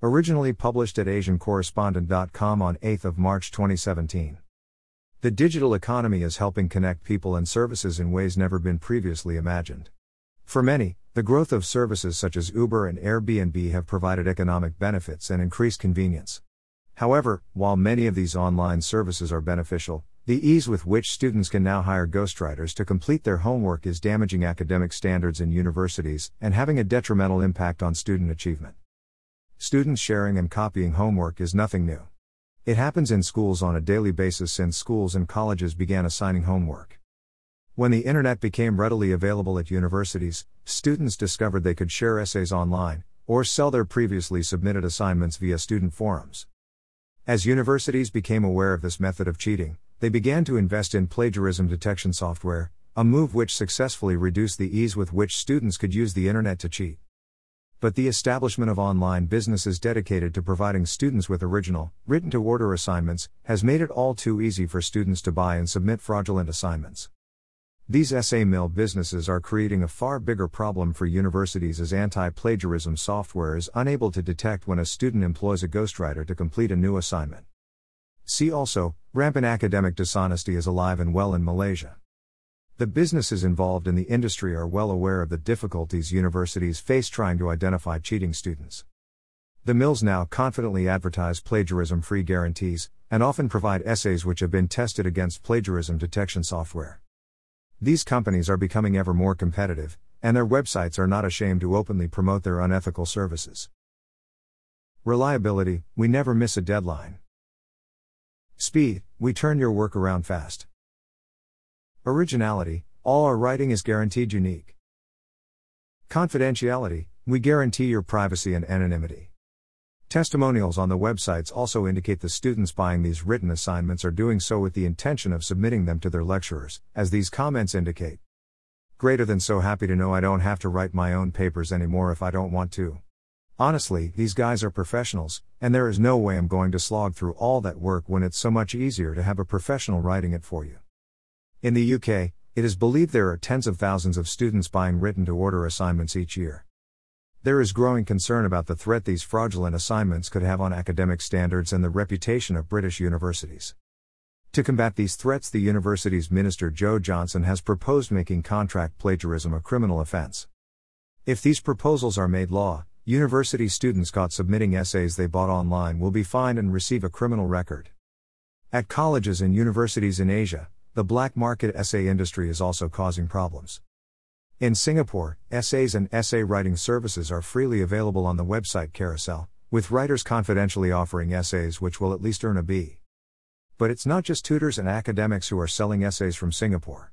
Originally published at AsianCorrespondent.com on 8 March 2017. The digital economy is helping connect people and services in ways never been previously imagined. For many, the growth of services such as Uber and Airbnb have provided economic benefits and increased convenience. However, while many of these online services are beneficial, the ease with which students can now hire ghostwriters to complete their homework is damaging academic standards in universities and having a detrimental impact on student achievement. Students sharing and copying homework is nothing new. It happens in schools on a daily basis since schools and colleges began assigning homework. When the internet became readily available at universities, students discovered they could share essays online, or sell their previously submitted assignments via student forums. As universities became aware of this method of cheating, they began to invest in plagiarism detection software, a move which successfully reduced the ease with which students could use the internet to cheat but the establishment of online businesses dedicated to providing students with original, written to order assignments has made it all too easy for students to buy and submit fraudulent assignments. These essay mill businesses are creating a far bigger problem for universities as anti plagiarism software is unable to detect when a student employs a ghostwriter to complete a new assignment. See also, rampant academic dishonesty is alive and well in Malaysia. The businesses involved in the industry are well aware of the difficulties universities face trying to identify cheating students. The mills now confidently advertise plagiarism free guarantees, and often provide essays which have been tested against plagiarism detection software. These companies are becoming ever more competitive, and their websites are not ashamed to openly promote their unethical services. Reliability, we never miss a deadline. Speed, we turn your work around fast. Originality, all our writing is guaranteed unique. Confidentiality, we guarantee your privacy and anonymity. Testimonials on the websites also indicate the students buying these written assignments are doing so with the intention of submitting them to their lecturers, as these comments indicate. Greater than so happy to know I don't have to write my own papers anymore if I don't want to. Honestly, these guys are professionals, and there is no way I'm going to slog through all that work when it's so much easier to have a professional writing it for you. In the UK, it is believed there are tens of thousands of students buying written to order assignments each year. There is growing concern about the threat these fraudulent assignments could have on academic standards and the reputation of British universities. To combat these threats, the university's Minister Jo Johnson has proposed making contract plagiarism a criminal offence. If these proposals are made law, university students caught submitting essays they bought online will be fined and receive a criminal record. At colleges and universities in Asia, the black market essay industry is also causing problems. In Singapore, essays and essay writing services are freely available on the website Carousell, with writers confidentially offering essays which will at least earn a B. But it's not just tutors and academics who are selling essays from Singapore.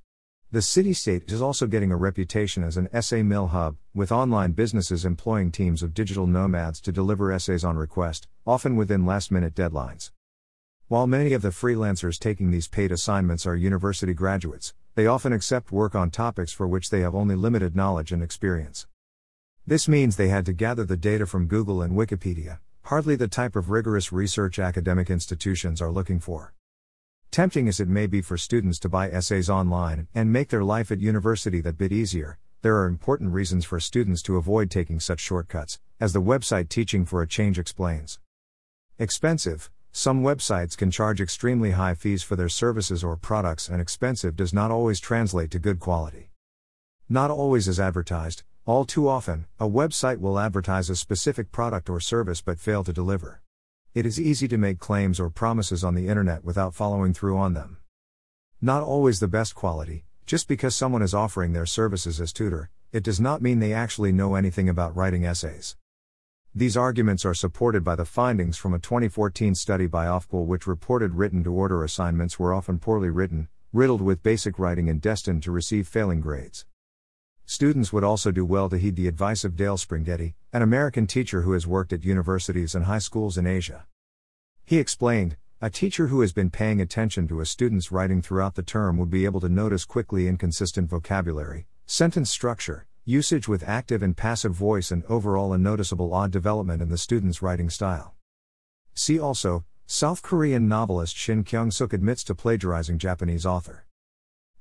The city state is also getting a reputation as an essay mill hub, with online businesses employing teams of digital nomads to deliver essays on request, often within last minute deadlines. While many of the freelancers taking these paid assignments are university graduates, they often accept work on topics for which they have only limited knowledge and experience. This means they had to gather the data from Google and Wikipedia, hardly the type of rigorous research academic institutions are looking for. Tempting as it may be for students to buy essays online and make their life at university that bit easier, there are important reasons for students to avoid taking such shortcuts, as the website Teaching for a Change explains. Expensive, some websites can charge extremely high fees for their services or products, and expensive does not always translate to good quality. Not always as advertised, all too often, a website will advertise a specific product or service but fail to deliver. It is easy to make claims or promises on the internet without following through on them. Not always the best quality, just because someone is offering their services as tutor, it does not mean they actually know anything about writing essays. These arguments are supported by the findings from a 2014 study by Ofqual which reported written to order assignments were often poorly written, riddled with basic writing and destined to receive failing grades. Students would also do well to heed the advice of Dale Springhetti, an American teacher who has worked at universities and high schools in Asia. He explained, a teacher who has been paying attention to a student's writing throughout the term would be able to notice quickly inconsistent vocabulary, sentence structure, usage with active and passive voice, and overall a noticeable odd development in the student's writing style. See also, South Korean novelist Shin Kyung Suk admits to plagiarizing Japanese author.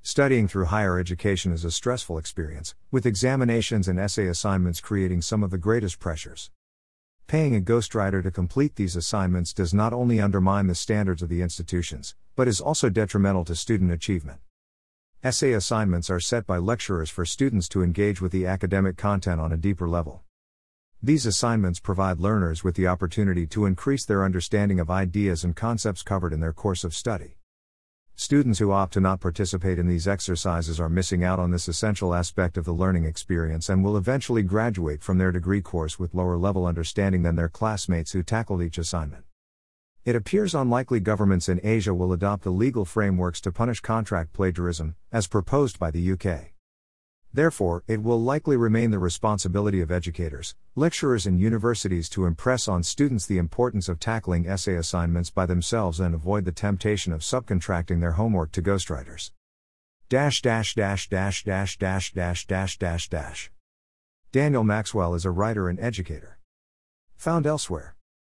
Studying through higher education is a stressful experience, with examinations and essay assignments creating some of the greatest pressures. Paying a ghostwriter to complete these assignments does not only undermine the standards of the institutions, but is also detrimental to student achievement. Essay assignments are set by lecturers for students to engage with the academic content on a deeper level. These assignments provide learners with the opportunity to increase their understanding of ideas and concepts covered in their course of study. Students who opt to not participate in these exercises are missing out on this essential aspect of the learning experience and will eventually graduate from their degree course with lower level understanding than their classmates who tackled each assignment. It appears unlikely governments in Asia will adopt the legal frameworks to punish contract plagiarism, as proposed by the UK. Therefore, it will likely remain the responsibility of educators, lecturers, and universities to impress on students the importance of tackling essay assignments by themselves and avoid the temptation of subcontracting their homework to ghostwriters. Dash dash dash dash dash dash dash dash dash dash. Daniel Maxwell is a writer and educator. Found elsewhere.